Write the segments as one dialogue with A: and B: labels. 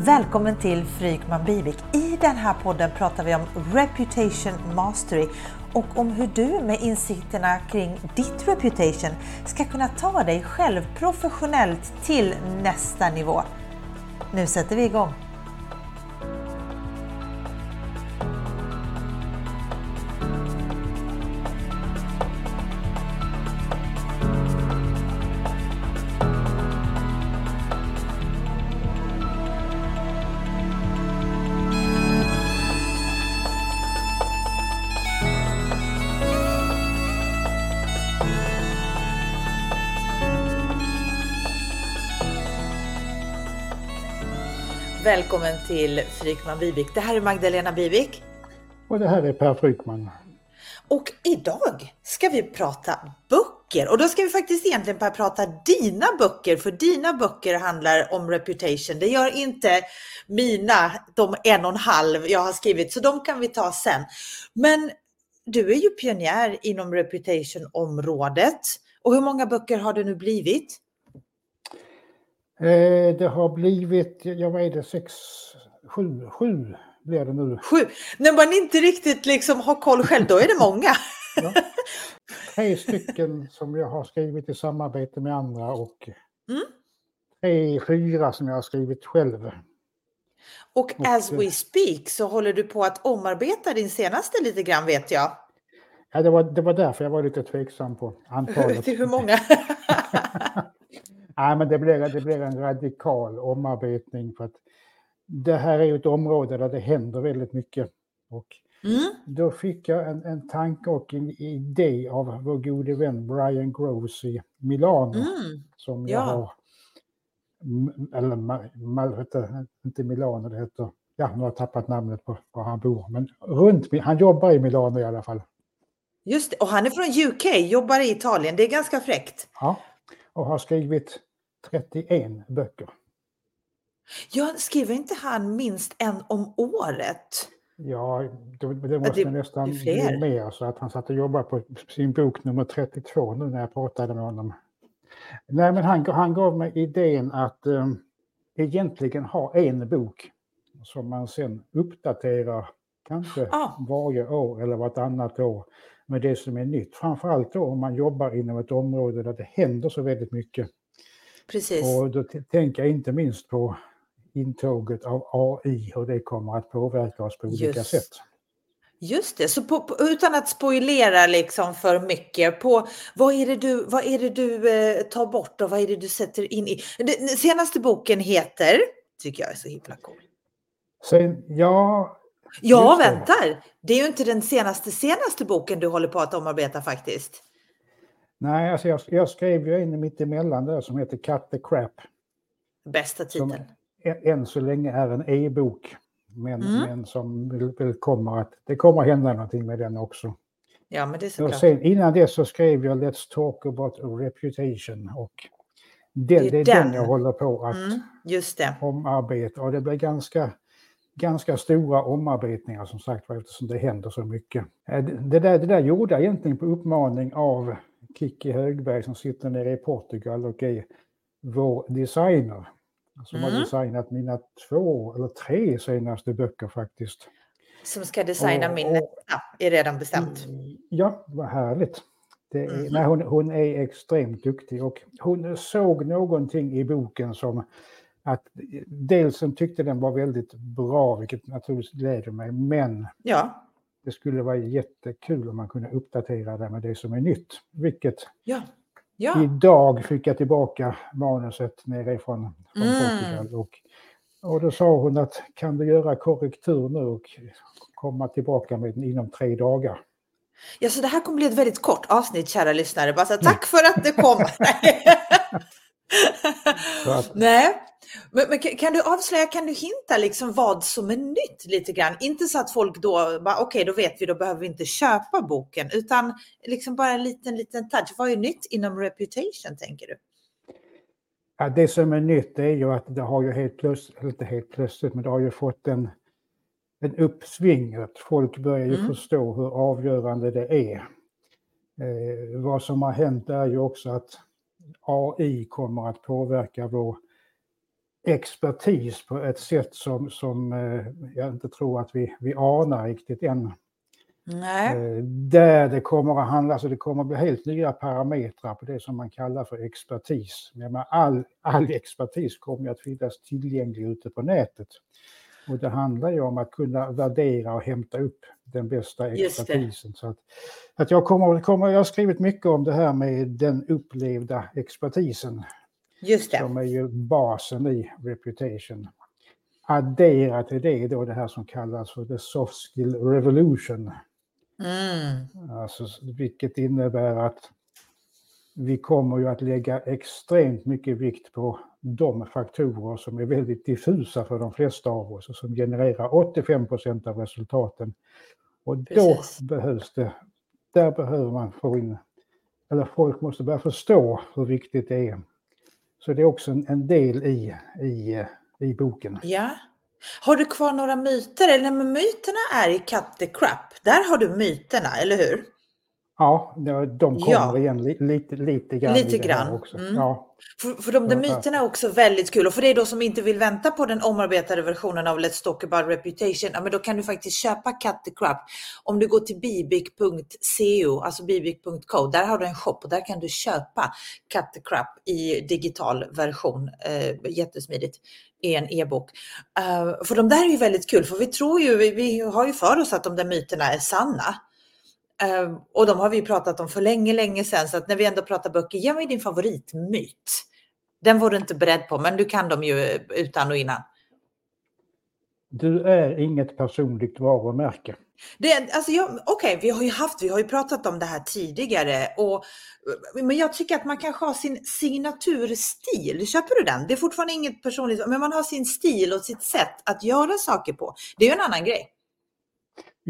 A: Välkommen till Frykman Bivik. I den här podden pratar vi om Reputation Mastery och om hur du med insikterna kring ditt reputation ska kunna ta dig själv professionellt till nästa nivå. Nu sätter vi igång! Välkommen till Frykman Bivik. Det här är Magdalena Bivik.
B: Och det här är Per Frykman.
A: Och idag ska vi prata böcker. Och då ska vi faktiskt egentligen bara prata dina böcker, för dina böcker handlar om reputation. Det gör inte mina, de en och en halv jag har skrivit, så de kan vi ta sen. Men du är ju pionjär inom reputation-området. Och hur många böcker har det nu blivit?
B: Eh, det har blivit, jag vad är det, sex, sju, sju blir det nu.
A: Sju? När man inte riktigt liksom har koll själv, då är det många.
B: ja. Tre stycken som jag har skrivit i samarbete med andra och mm. tre, fyra som jag har skrivit själv.
A: Och, as we speak så håller du på att omarbeta din senaste lite grann vet jag.
B: Ja, det var, det var därför jag var lite tveksam på antalet.
A: Till hur många?
B: Nej, men det blir, det blir en radikal omarbetning för att det här är ju ett område där det händer väldigt mycket. Och mm. Då fick jag en, en tanke och en idé av vår gode vän Brian Groves i Milano. Mm. Som jag ja. har, eller Mal, inte Milano, det heter, ja nu har jag tappat namnet på var han bor, men runt, han jobbar i Milano i alla fall.
A: Just det, och han är från UK, jobbar i Italien, det är ganska fräckt.
B: Ja, och har skrivit 31 böcker.
A: Ja, skriver inte han minst en om året?
B: Ja, det, det måste det, nästan det bli mer så att han satt och jobbade på sin bok nummer 32 nu när jag pratade med honom. Nej, men han, han gav mig idén att eh, egentligen ha en bok som man sen uppdaterar kanske ah. varje år eller vartannat år med det som är nytt. Framförallt då om man jobbar inom ett område där det händer så väldigt mycket.
A: Precis.
B: Och då tänker jag inte minst på intåget av AI och det kommer att påverka oss på olika Just. sätt.
A: Just det, så på, utan att spoilera liksom för mycket, på vad är det du, vad är det du eh, tar bort och vad är det du sätter in i? Den senaste boken heter, tycker jag är så himla cool.
B: Sen, ja...
A: Ja, väntar! Det är ju inte den senaste, senaste boken du håller på att omarbeta faktiskt.
B: Nej, alltså jag, jag skrev ju en mitt emellan där som heter Cut the Crap.
A: Bästa titeln. Som
B: än så länge är en e-bok. Men, mm. men som väl kommer att, det kommer hända någonting med den också.
A: Ja, men det är så och
B: sen, Innan det så skrev jag Let's talk about reputation. Och det, det är, det är den. den jag håller på att mm,
A: just det.
B: omarbeta. Och det blir ganska, ganska stora omarbetningar som sagt eftersom det händer så mycket. Eh, det där, det där gjorde jag egentligen på uppmaning av Kiki Högberg som sitter nere i Portugal och är vår designer. Som mm. har designat mina två eller tre senaste böcker faktiskt.
A: Som ska designa och, min nästa, är redan bestämt.
B: Ja, vad härligt. Är, mm. nej, hon, hon, är extremt duktig och hon såg någonting i boken som att dels hon tyckte den var väldigt bra, vilket naturligtvis gläder mig, men
A: ja
B: det skulle vara jättekul om man kunde uppdatera det med det som är nytt. Vilket
A: ja. Ja.
B: idag fick jag tillbaka manuset nerifrån från mm. Portugal. Och, och då sa hon att kan du göra korrektur nu och komma tillbaka med den inom tre dagar.
A: Ja, så det här kommer bli ett väldigt kort avsnitt, kära lyssnare. Bara så, tack för att det kom. att... Nej, men, men, kan du avslöja, kan du hinta liksom vad som är nytt lite grann? Inte så att folk då bara okej, okay, då vet vi, då behöver vi inte köpa boken, utan liksom bara en liten, liten touch. Vad är nytt inom reputation tänker du?
B: Ja, det som är nytt är ju att det har ju helt plötsligt, inte helt plötsligt, men det har ju fått en, en uppsving. Att folk börjar ju mm. förstå hur avgörande det är. Eh, vad som har hänt är ju också att AI kommer att påverka vår expertis på ett sätt som, som eh, jag inte tror att vi, vi anar riktigt än.
A: Nej.
B: Eh, där det kommer att handla, så det kommer att bli helt nya parametrar på det som man kallar för expertis. Men all, all expertis kommer att finnas tillgänglig ute på nätet. Och det handlar ju om att kunna värdera och hämta upp den bästa expertisen. Så att, att jag, kommer, kommer, jag har skrivit mycket om det här med den upplevda expertisen.
A: Just det.
B: Som är ju basen i reputation. Addera till det då det här som kallas för the soft skill revolution.
A: Mm.
B: Alltså, vilket innebär att vi kommer ju att lägga extremt mycket vikt på de faktorer som är väldigt diffusa för de flesta av oss och som genererar 85 procent av resultaten. Och då
A: Precis.
B: behövs det, där behöver man få in, eller folk måste börja förstå hur viktigt det är. Så det är också en, en del i, i, i boken.
A: Ja. Har du kvar några myter? Eller men myterna är i Cut the Crap. Där har du myterna, eller hur?
B: Ja, de kommer
A: Ja.
B: igen li, lite, lite grann.
A: Lite grann,
B: Också.
A: mm.
B: Ja,
A: För, för de där myterna är också väldigt kul och för dig då som inte vill vänta på den omarbetade versionen av Let's Talk About Reputation, ja, men då kan du faktiskt köpa Cut the Crap. Om du går till bibic.co, alltså bibic.co, där har du en shop och där kan du köpa Cut the Crap i digital version, eh, jättesmidigt i en e-bok. Eh, för de där är ju väldigt kul, för vi tror ju, vi, vi har ju för oss att de där myterna är sanna. Eh, och de har vi ju pratat om för länge, länge sedan. Så att när vi ändå pratar böcker, ge mig din favoritmyt. Den var du inte beredd på, men du kan dem ju utan och innan.
B: du är inget personligt varumärke.
A: Det, alltså jag, Okej, vi har ju haft, vi har ju pratat om det här tidigare, och, men jag tycker att man kanske har sin signaturstil. Köper du den? Det är fortfarande inget personligt, men man har sin stil och sitt sätt att göra saker på. Det är ju en annan grej.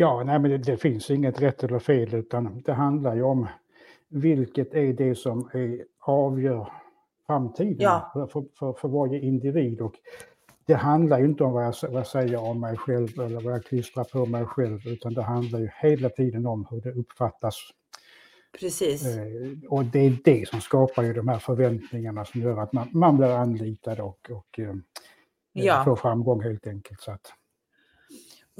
B: Ja, nej, men det, det finns inget rätt eller fel, utan det handlar ju om vilket är det som är, avgör framtiden
A: Ja.
B: för, för, för, varje individ. Och det handlar ju inte om vad jag, vad jag säger om mig själv eller vad jag klistrar på mig själv, utan det handlar ju hela tiden om hur det uppfattas.
A: Precis.
B: Eh, och det är det som skapar ju de här förväntningarna som gör att man, man blir anlitad och, och eh,
A: Ja.
B: får framgång helt enkelt. Så att,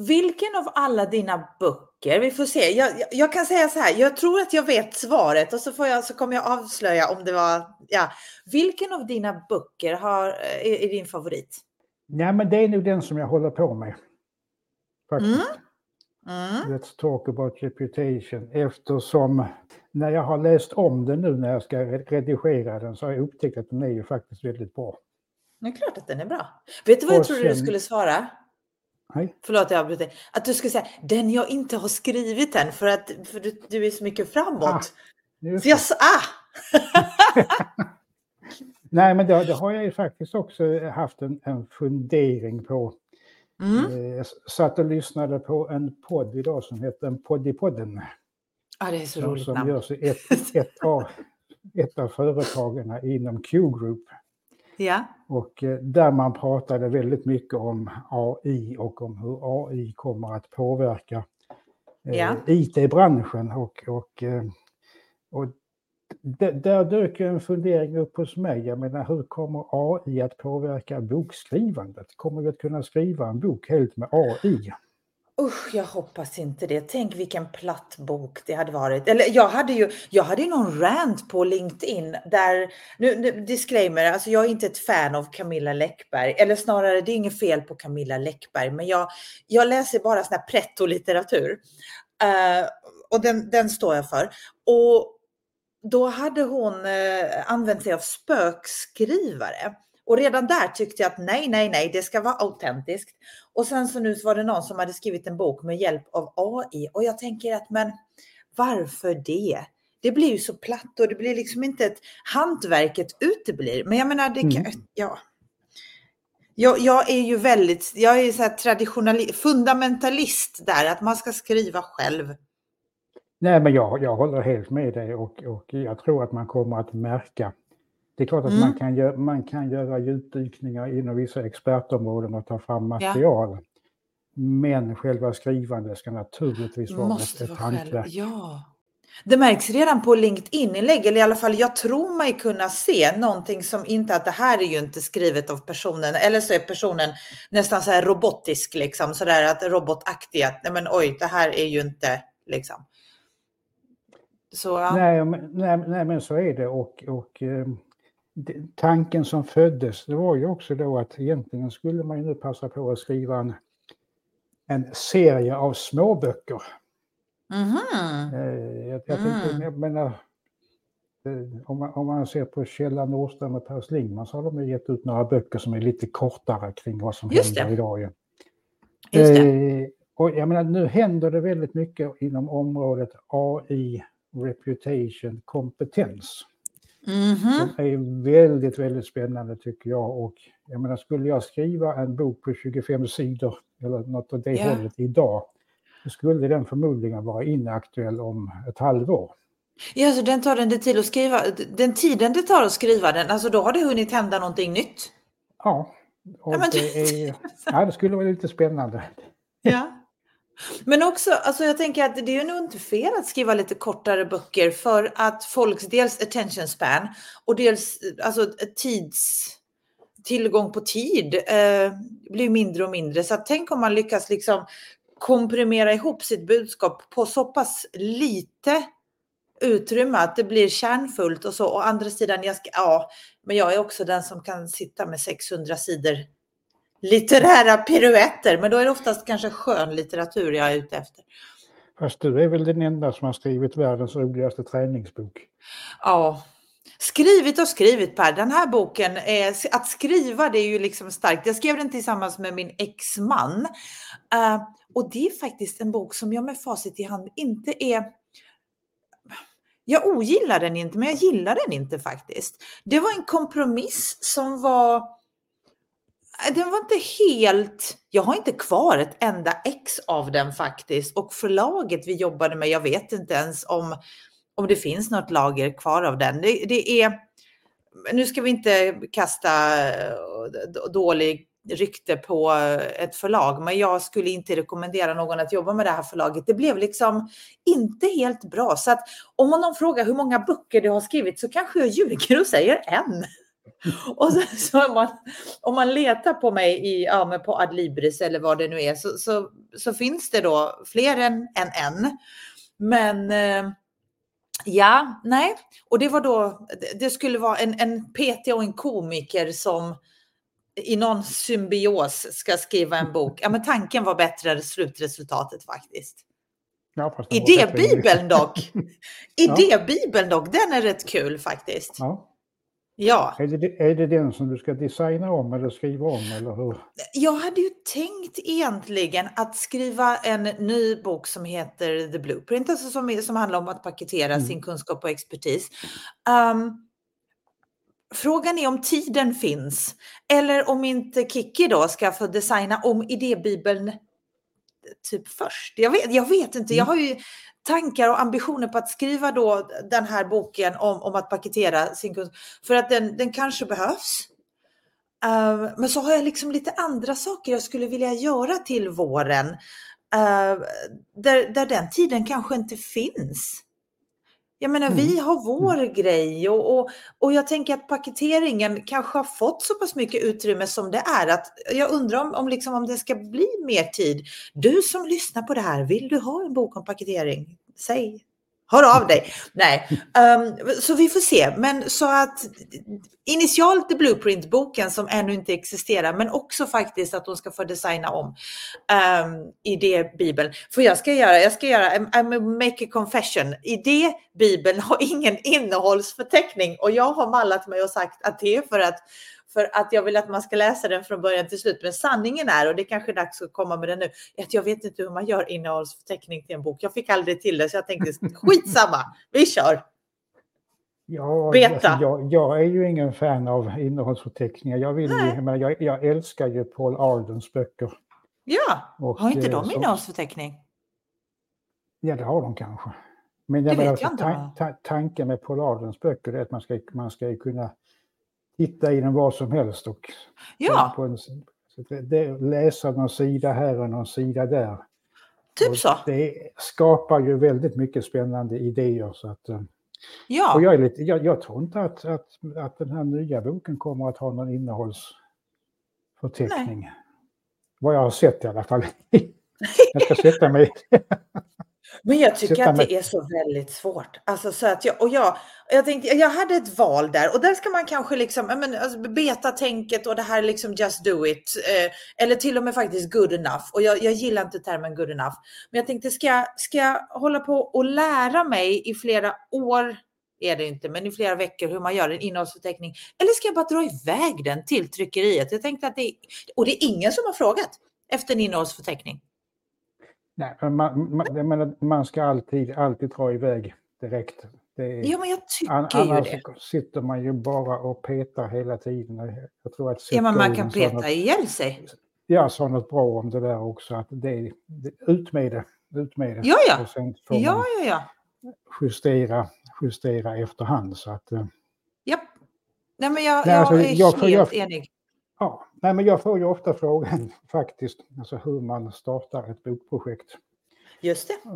A: Vilken av alla dina böcker, vi får se, jag, jag, jag kan säga så här, jag tror att jag vet svaret och så, får jag, så kommer jag avslöja om det var, ja. Vilken av dina böcker har, är, är din favorit?
B: nej, men det är nog den som jag håller på med. Faktiskt.
A: Mm.
B: Let's talk about reputation eftersom när jag har läst om den nu när jag ska re- redigera den så har jag upptäckt att den är ju faktiskt väldigt bra.
A: Det är klart att den är bra. Vet du vad jag
B: Och
A: trodde du
B: sen-
A: skulle svara?
B: Nej,
A: Förlåt jag avbryter. Att du skulle säga, den jag inte har skrivit än för att för du, du är så mycket framåt.
B: Ah,
A: så jag sa, ah!
B: Nej, men det, det har jag ju faktiskt också haft en, en fundering på.
A: Mm.
B: Eh, Jag s- satt och lyssnade på en podd idag som heter Poddipodden.
A: Ja, det är så
B: Som,
A: roligt
B: som
A: namn.
B: görs i ett, ett, av, ett av företagen inom Q-Group.
A: Ja,
B: Och eh, där man pratade väldigt mycket om AI och om hur AI kommer att påverka eh,
A: Ja.
B: IT-branschen. Och, och, eh, och där dök en fundering upp hos mig. Jag menar, hur kommer AI att påverka bokskrivandet? Kommer vi att kunna skriva en bok helt med AI?
A: Usch, jag hoppas inte det. Tänk vilken platt bok det hade varit. Eller jag hade ju, jag hade ju någon rant på LinkedIn där, nu, nu disclaimer, alltså jag är inte ett fan av Camilla Läckberg, eller snarare det är inget fel på Camilla Läckberg, men jag, jag läser bara sån här pretto-litteratur. Uh, och den, den står jag för. Och då hade hon uh, använt sig av spökskrivare. Och redan där tyckte jag att nej, nej, nej, det ska vara autentiskt. Och sen så nu var det någon som hade skrivit en bok med hjälp av AI och jag tänker att men varför det? Det blir ju så platt och det blir liksom inte ett hantverket uteblir. Men jag menar, det kan,
B: Mm.
A: ja. Jag, jag är ju väldigt, jag är så här traditionalist, fundamentalist där, att man ska skriva själv.
B: Nej, men jag, jag håller helt med dig och, och jag tror att man kommer att märka. Det är klart att
A: Mm.
B: man, kan göra, man kan göra djupdykningar inom vissa expertområden och ta fram material. Men själva skrivandet ska naturligtvis vara ett,
A: Måste
B: ett
A: själv.
B: hantverk.
A: Ja. Det märks redan på LinkedIn-inlägg, eller i alla fall jag tror mig kunna se någonting som inte att det här är ju inte skrivet av personen, eller så är personen nästan så här robotisk, liksom så där att robotaktig, att nej men oj, det här är ju inte liksom.
B: Så, ja. nej, nej, nej, men så är det och, och eh, tanken som föddes, det var ju också då att egentligen skulle man ju nu passa på att skriva en, en serie av småböcker
A: Mm.
B: Jag, jag, mm. jag menar, eh, om man, om man ser på Kjell Nordström och Per Slingman så har de gett ut några böcker som är lite kortare kring vad som Just händer det. idag. Ja. Just det. Eh, och jag menar, nu händer det väldigt mycket inom området AI, reputation, kompetens.
A: Mm -hmm.
B: Som är väldigt, väldigt spännande tycker jag. Och jag menar, skulle jag skriva en bok på 25 sidor eller något åt det yeah. hållet idag så skulle den förmodligen vara inaktuell om ett halvår.
A: Ja, så den tar den det tid att skriva, den tiden det tar att skriva den, alltså då har det hunnit hända någonting nytt?
B: Ja, och ja, men... det, är, ja, det skulle vara lite spännande.
A: Ja. Men också, alltså jag tänker att det är nog inte fel att skriva lite kortare böcker för att folks dels attention span och dels alltså tids tillgång på tid eh, blir mindre och mindre. Så tänk om man lyckas liksom komprimera ihop sitt budskap på så pass lite utrymme att det blir kärnfullt och så. Å andra sidan, jag ska, ja, men jag är också den som kan sitta med 600 sidor litterära piruetter, men då är det oftast kanske skön litteratur jag är ute efter.
B: Fast du är väl den enda som har skrivit världens roligaste träningsbok?
A: Ja, Skrivit och skrivit Per, den här boken, är, att skriva det är ju liksom starkt. Jag skrev den tillsammans med min exman. Uh, och det är faktiskt en bok som jag med facit i hand inte är jag ogillar den inte, men jag gillar den inte faktiskt. Det var en kompromiss som var Äh, den var inte helt, jag har inte kvar ett enda ex av den faktiskt och förlaget vi jobbade med, jag vet inte ens om om det finns något lager kvar av den. Det, det är, nu ska vi inte kasta äh, dålig rykte på ett förlag, men jag skulle inte rekommendera någon att jobba med det här förlaget. Det blev liksom inte helt bra. Så att om någon frågar hur många böcker du har skrivit så kanske jag ljuger och säger en. Och så, så man, om man letar på mig i, ja, på Adlibris eller vad det nu är så, så, så finns det då fler än, än en. Men eh, Ja, nej, och det var då, det skulle vara en, en PT och en komiker som i någon symbios ska skriva en bok. Ja, men tanken var bättre än slutresultatet faktiskt.
B: Ja,
A: Idébibeln dock. Idébibeln dock, den är rätt kul faktiskt.
B: Ja.
A: Ja.
B: Är det, är det den som du ska designa om eller skriva om eller hur?
A: Jag hade ju tänkt egentligen att skriva en ny bok som heter The Blueprint, alltså som, som handlar om att paketera mm. sin kunskap och expertis. Um, Frågan är om tiden finns eller om inte Kiki då ska få designa om idébibeln typ först. Jag vet, jag vet inte, jag mm. har ju tankar och ambitioner på att skriva då den här boken om, om att paketera sin kunskap. För att den, den kanske behövs. Uh, men så har jag liksom lite andra saker jag skulle vilja göra till våren. Uh, där, där den tiden kanske inte finns. Jag menar, mm. vi har vår mm. grej och, och, och jag tänker att paketeringen kanske har fått så pass mycket utrymme som det är att jag undrar om, om, liksom, om det ska bli mer tid. Du som lyssnar på det här, vill du ha en bok om paketering? Säg Hör av dig. Nej, um, så vi får se. Men så att initialt är Blueprint-boken som ännu inte existerar, men också faktiskt att de ska få designa om ehm, um, idébibeln. För jag ska göra, jag ska göra, I'm, make a confession. Idébibeln har ingen innehållsförteckning och jag har mallat mig och sagt att det är för att för att jag vill att man ska läsa den från början till slut. Men sanningen är, och det är kanske är dags att komma med den nu, att jag vet inte hur man gör innehållsförteckning till en bok. Jag fick aldrig till det, så jag tänkte skitsamma, vi kör.
B: Ja, Beta. Alltså, jag, jag, är ju ingen fan av innehållsförteckningar. Jag, vill ju, men jag, jag älskar ju Paul Ardens böcker.
A: Ja, och, har inte de så, innehållsförteckning?
B: Ja, det har de kanske. Men jag menar, alltså, ta, ta, tanken med Paul Ardens böcker är att man ska, man ska kunna hitta i den vad som helst och
A: ja.
B: på en, det, läsa någon sida här och någon sida där.
A: Typ så.
B: Det skapar ju väldigt mycket spännande idéer. Så att, eh,
A: ja.
B: Och jag, är lite, jag, jag tror inte att, att, att den här nya boken kommer att ha någon innehållsförteckning. Nej. Vad jag har sett i alla fall. jag ska sätta mig
A: Men jag tycker att det är så väldigt svårt. Alltså så att jag, och jag, jag tänkte, jag hade ett val där och där ska man kanske liksom, men, alltså, beta tänket och det här liksom just do it. Eh, eller till och med faktiskt good enough. Och jag, jag gillar inte termen good enough. Men jag tänkte, ska, jag, ska jag hålla på och lära mig i flera år är det inte, men i flera veckor hur man gör en innehållsförteckning. Eller ska jag bara dra iväg den till tryckeriet? Jag tänkte att det, och det är ingen som har frågat efter en innehållsförteckning.
B: Nej, man, man, menar, man ska alltid, alltid dra iväg direkt.
A: Är, ja, men jag tycker
B: annars
A: ju
B: det. sitter man ju bara och petar hela tiden. Jag tror att
A: ja, men man kan peta något, ihjäl sig.
B: Jag sa något bra om det där också, att det, det, ut med det. Ut med det.
A: Ja, ja.
B: Och sen
A: får ja, ja, ja.
B: Justera, justera efterhand. Så att,
A: eh, Japp. Nej, men jag, Nej, alltså, jag är jag, helt jag, enig.
B: Ja, nej, men jag får ju ofta frågan faktiskt, alltså hur man startar ett bokprojekt.
A: Just det.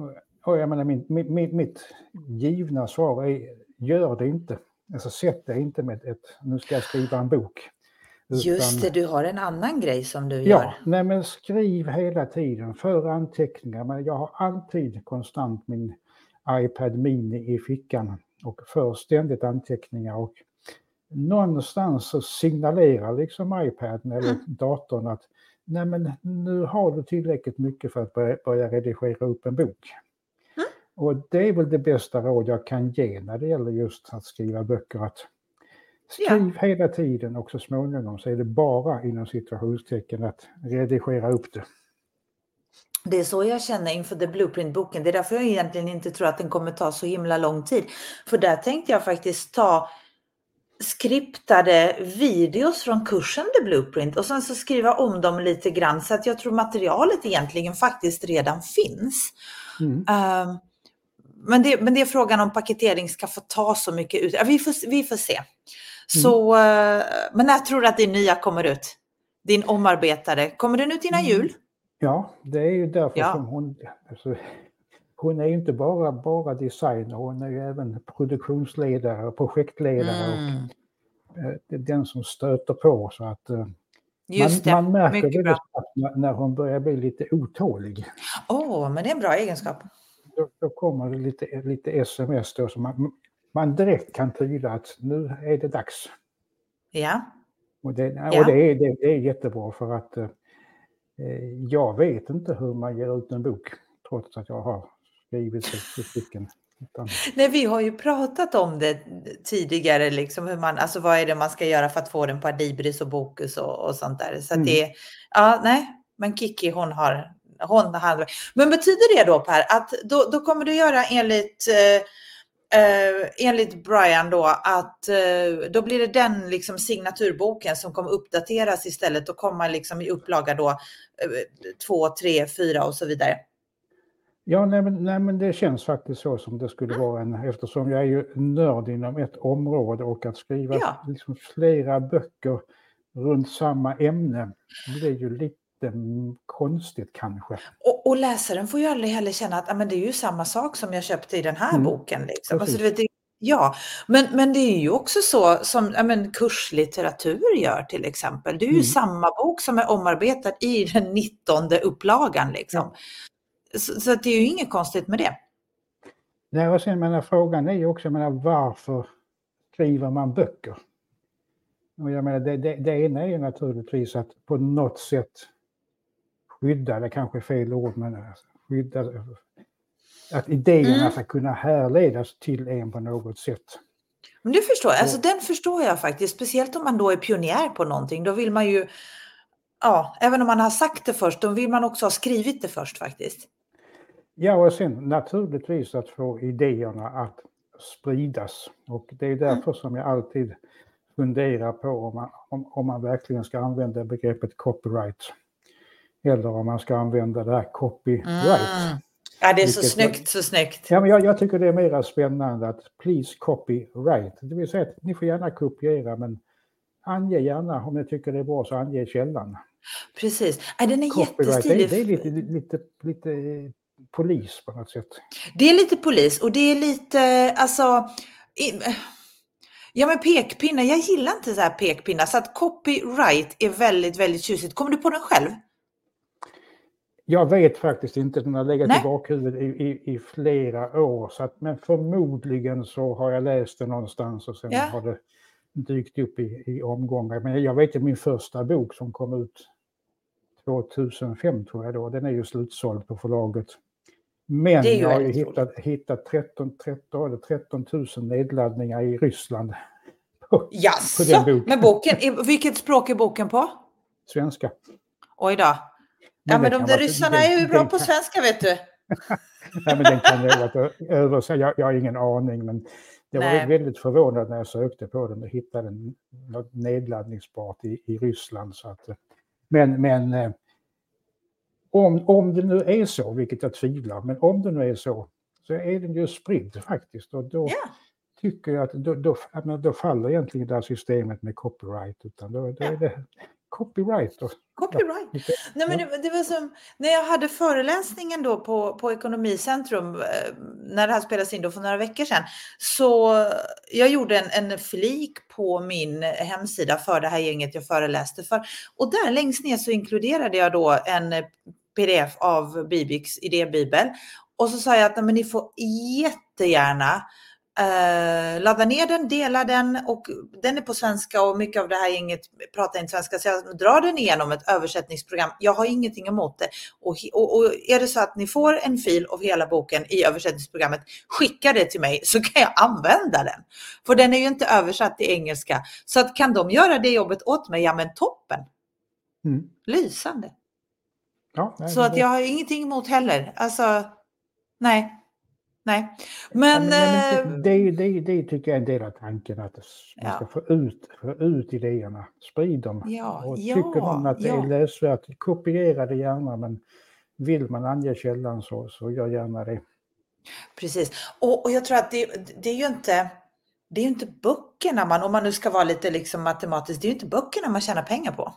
B: Och jag menar, min, min, mitt givna svar är, gör det inte. Alltså sätt dig inte med ett, nu ska jag skriva en bok.
A: Utan, Just det, du har en annan grej som du
B: ja,
A: gör.
B: Ja, nej men skriv hela tiden, för anteckningar. Men jag har alltid konstant min iPad Mini i fickan och för ständigt anteckningar. Och någonstans så signalerar liksom iPaden eller datorn att nej men nu har du tillräckligt mycket för att börja, börja redigera upp en bok. Mm. Och det är väl det bästa råd jag kan ge när det gäller just att skriva böcker. Att skriv ja. hela tiden och så småningom så är det bara inom situationstecken att redigera upp det.
A: Det är så jag känner inför The Blueprint-boken. Det är därför jag egentligen inte tror att den kommer ta så himla lång tid. För där tänkte jag faktiskt ta skriptade videos från kursen The Blueprint och sen så skriva om dem lite grann så att jag tror materialet egentligen faktiskt redan finns. Mm. Uh, men, det, men det är frågan om paketering ska få ta så mycket ut. Ja, vi, får, vi får se. Så, mm. uh, men när tror du att din nya kommer ut? Din omarbetade. Kommer den ut innan mm. jul?
B: Ja, det är ju därför ja. som hon... Alltså, hon är inte bara, bara designer, hon är ju även produktionsledare och projektledare. Mm. Och, den som stöter på. Så att, eh,
A: Just
B: man, man märker väldigt snabbt när hon börjar bli lite otålig.
A: Åh, oh, men det är en bra egenskap.
B: Då, då kommer det lite, lite sms då som man, man direkt kan tyda att nu är det dags.
A: Ja.
B: Och det, ja. Och det, är, det, det är jättebra för att eh, jag vet inte hur man ger ut en bok trots att jag har skrivit sex stycken.
A: Utan... Nej, vi har ju pratat om det tidigare, liksom hur man, alltså vad är det man ska göra för att få den på Adibris och Bokus och, och sånt där. Så mm. det, ja, nej, men Kiki hon har, hon har, men betyder det då Per, att då, då kommer du göra enligt eh, Uh, enligt Brian då att uh, då blir det den liksom signaturboken som kommer uppdateras istället och komma liksom i upplaga då uh, två, tre, fyra och så vidare.
B: Ja, nej men, nej men, det känns faktiskt så som det skulle vara en, eftersom jag är ju nörd inom ett område och att skriva ja. liksom flera böcker runt samma ämne det är ju lite konstigt kanske.
A: Och, och läsaren får ju aldrig heller känna att men det är ju samma sak som jag köpte i den här mm. boken. Liksom. Alltså, du vet, det, ja, men, men det är ju också så som ja, men, kurslitteratur gör till exempel. Det är ju mm. samma bok som är omarbetad i den 19 upplagan. Liksom. Ja. Så, så det är ju inget konstigt med det.
B: Nej, och sen menar, frågan är ju också menar, varför skriver man böcker? Och jag menar, det, det, det ena är ju naturligtvis att på något sätt skydda, det kanske är fel ord, men skydda, att idéerna mm. ska kunna härledas till en på något sätt.
A: Men det förstår jag, alltså den förstår jag faktiskt, speciellt om man då är pionjär på någonting, då vill man ju, ja, även om man har sagt det först, då vill man också ha skrivit det först faktiskt.
B: Ja, och sen naturligtvis att få idéerna att spridas. Och det är därför mm. som jag alltid funderar på om man, om, om man verkligen ska använda begreppet copyright. Eller om man ska använda det här copyright. Mm.
A: Ja, det är så snyggt, så snyggt.
B: Ja, men jag, jag, tycker det är mer spännande att please copyright. Det vill säga att ni får gärna kopiera men ange gärna om ni tycker det är bra så ange källan.
A: Precis. Ja, den är Copyright, jättestilig.
B: Det, det är lite, lite, lite polis på något sätt.
A: Det är lite polis och det är lite, alltså, ja men pekpinnar, jag gillar inte så här pekpinnar så att copyright är väldigt, väldigt tjusigt. Kommer du på den själv?
B: Jag vet faktiskt inte, den har legat Nej. i bakhuvudet i, i, i, flera år. Så att, men förmodligen så har jag läst det någonstans och sen ja. har det dykt upp i, i omgångar. Men jag vet ju min första bok som kom ut 2005 tror jag då, den är ju slutsåld på förlaget. Men jag har ju hittat, hittat 13, 13, 13 000 nedladdningar i Ryssland.
A: På, Jaså, den boken. men boken, vilket språk är boken på?
B: Svenska.
A: Oj då. Ja, men de där ryssarna är ju bra på svenska vet du.
B: Nej, men den kan jag översatt. Jag, jag har ingen aning, men jag var Nej. väldigt förvånad när jag sökte på den och hittade något nedladdningsbart i, i Ryssland. Så att, men men eh, om, om det nu är så, vilket jag tvivlar, men om det nu är så, så är den ju spridd faktiskt. Och då yeah. tycker jag att då, då, då faller egentligen det här systemet med copyright. Utan då, då är det copyright. Då.
A: Copyright. Ja. Nej, men det, det, var som när jag hade föreläsningen då på, på Ekonomicentrum eh, när det här spelades in då för några veckor sedan. Så jag gjorde en, en flik på min hemsida för det här gänget jag föreläste för. Och där längst ner så inkluderade jag då en pdf av Bibiks idébibel. Och så sa jag att men ni får jättegärna Uh, ladda ner den, dela den och den är på svenska och mycket av det här gänget pratar inte svenska så jag drar den igenom ett översättningsprogram. Jag har ingenting emot det. Och, och, och, är det så att ni får en fil av hela boken i översättningsprogrammet, skicka det till mig så kan jag använda den. För den är ju inte översatt till engelska. Så att kan de göra det jobbet åt mig, ja men toppen. Mm. Lysande. Ja, nej, så att jag har ingenting emot heller. Alltså, nej. Nej, men... men,
B: men det, det, det, tycker jag är en del av tanken att man ja. ska få ut, få ut idéerna, sprid dem. Ja, och ja, tycker man att det är läsvärt, kopiera det gärna men vill man ange källan så, så gör gärna det.
A: Precis, och, och jag tror att det, det är ju inte det är ju inte böckerna man, om man nu ska vara lite liksom matematisk, det är ju inte böckerna man tjänar pengar på.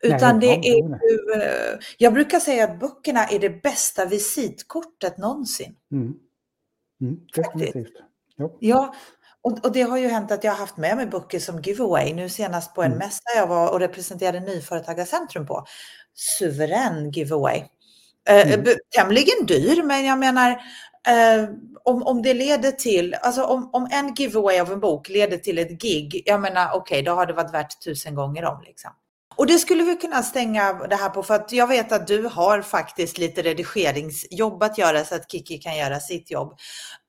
A: Utan Nej, det är ju, eh, jag brukar säga att böckerna är det bästa visitkortet någonsin. Mm.
B: Mm, definitivt.
A: Ja, och, och, det har ju hänt att jag har haft med mig böcker som giveaway. Nu senast på en mm. mässa jag var och representerade Nyföretagarcentrum på. Suverän giveaway. Eh, mm. tämligen dyr, men jag menar eh, om, om det leder till, alltså om, om en giveaway av en bok leder till ett gig, jag menar okej, okay, då har det varit värt tusen gånger om. Liksom. Och det skulle vi kunna stänga det här på för att jag vet att du har faktiskt lite redigeringsjobb att göra så att Kiki kan göra sitt jobb.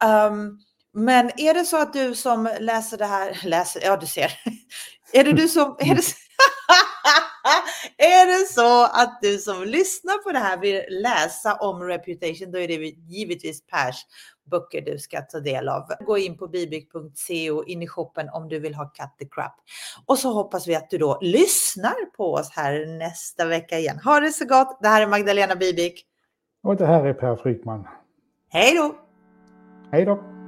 A: Um, men är det så att du som läser det här, läser, ja du ser, är det du som, är det, är det så att du som lyssnar på det här vill läsa om reputation, då är det givetvis Pers böcker du ska ta del av. Gå in på bibik.se och in i shoppen om du vill ha cut the crap. Och så hoppas vi att du då lyssnar på oss här nästa vecka igen. Ha det så gott. Det här är Magdalena Bibik.
B: Och det här är Per Frykman.
A: Hej då!
B: Hej då!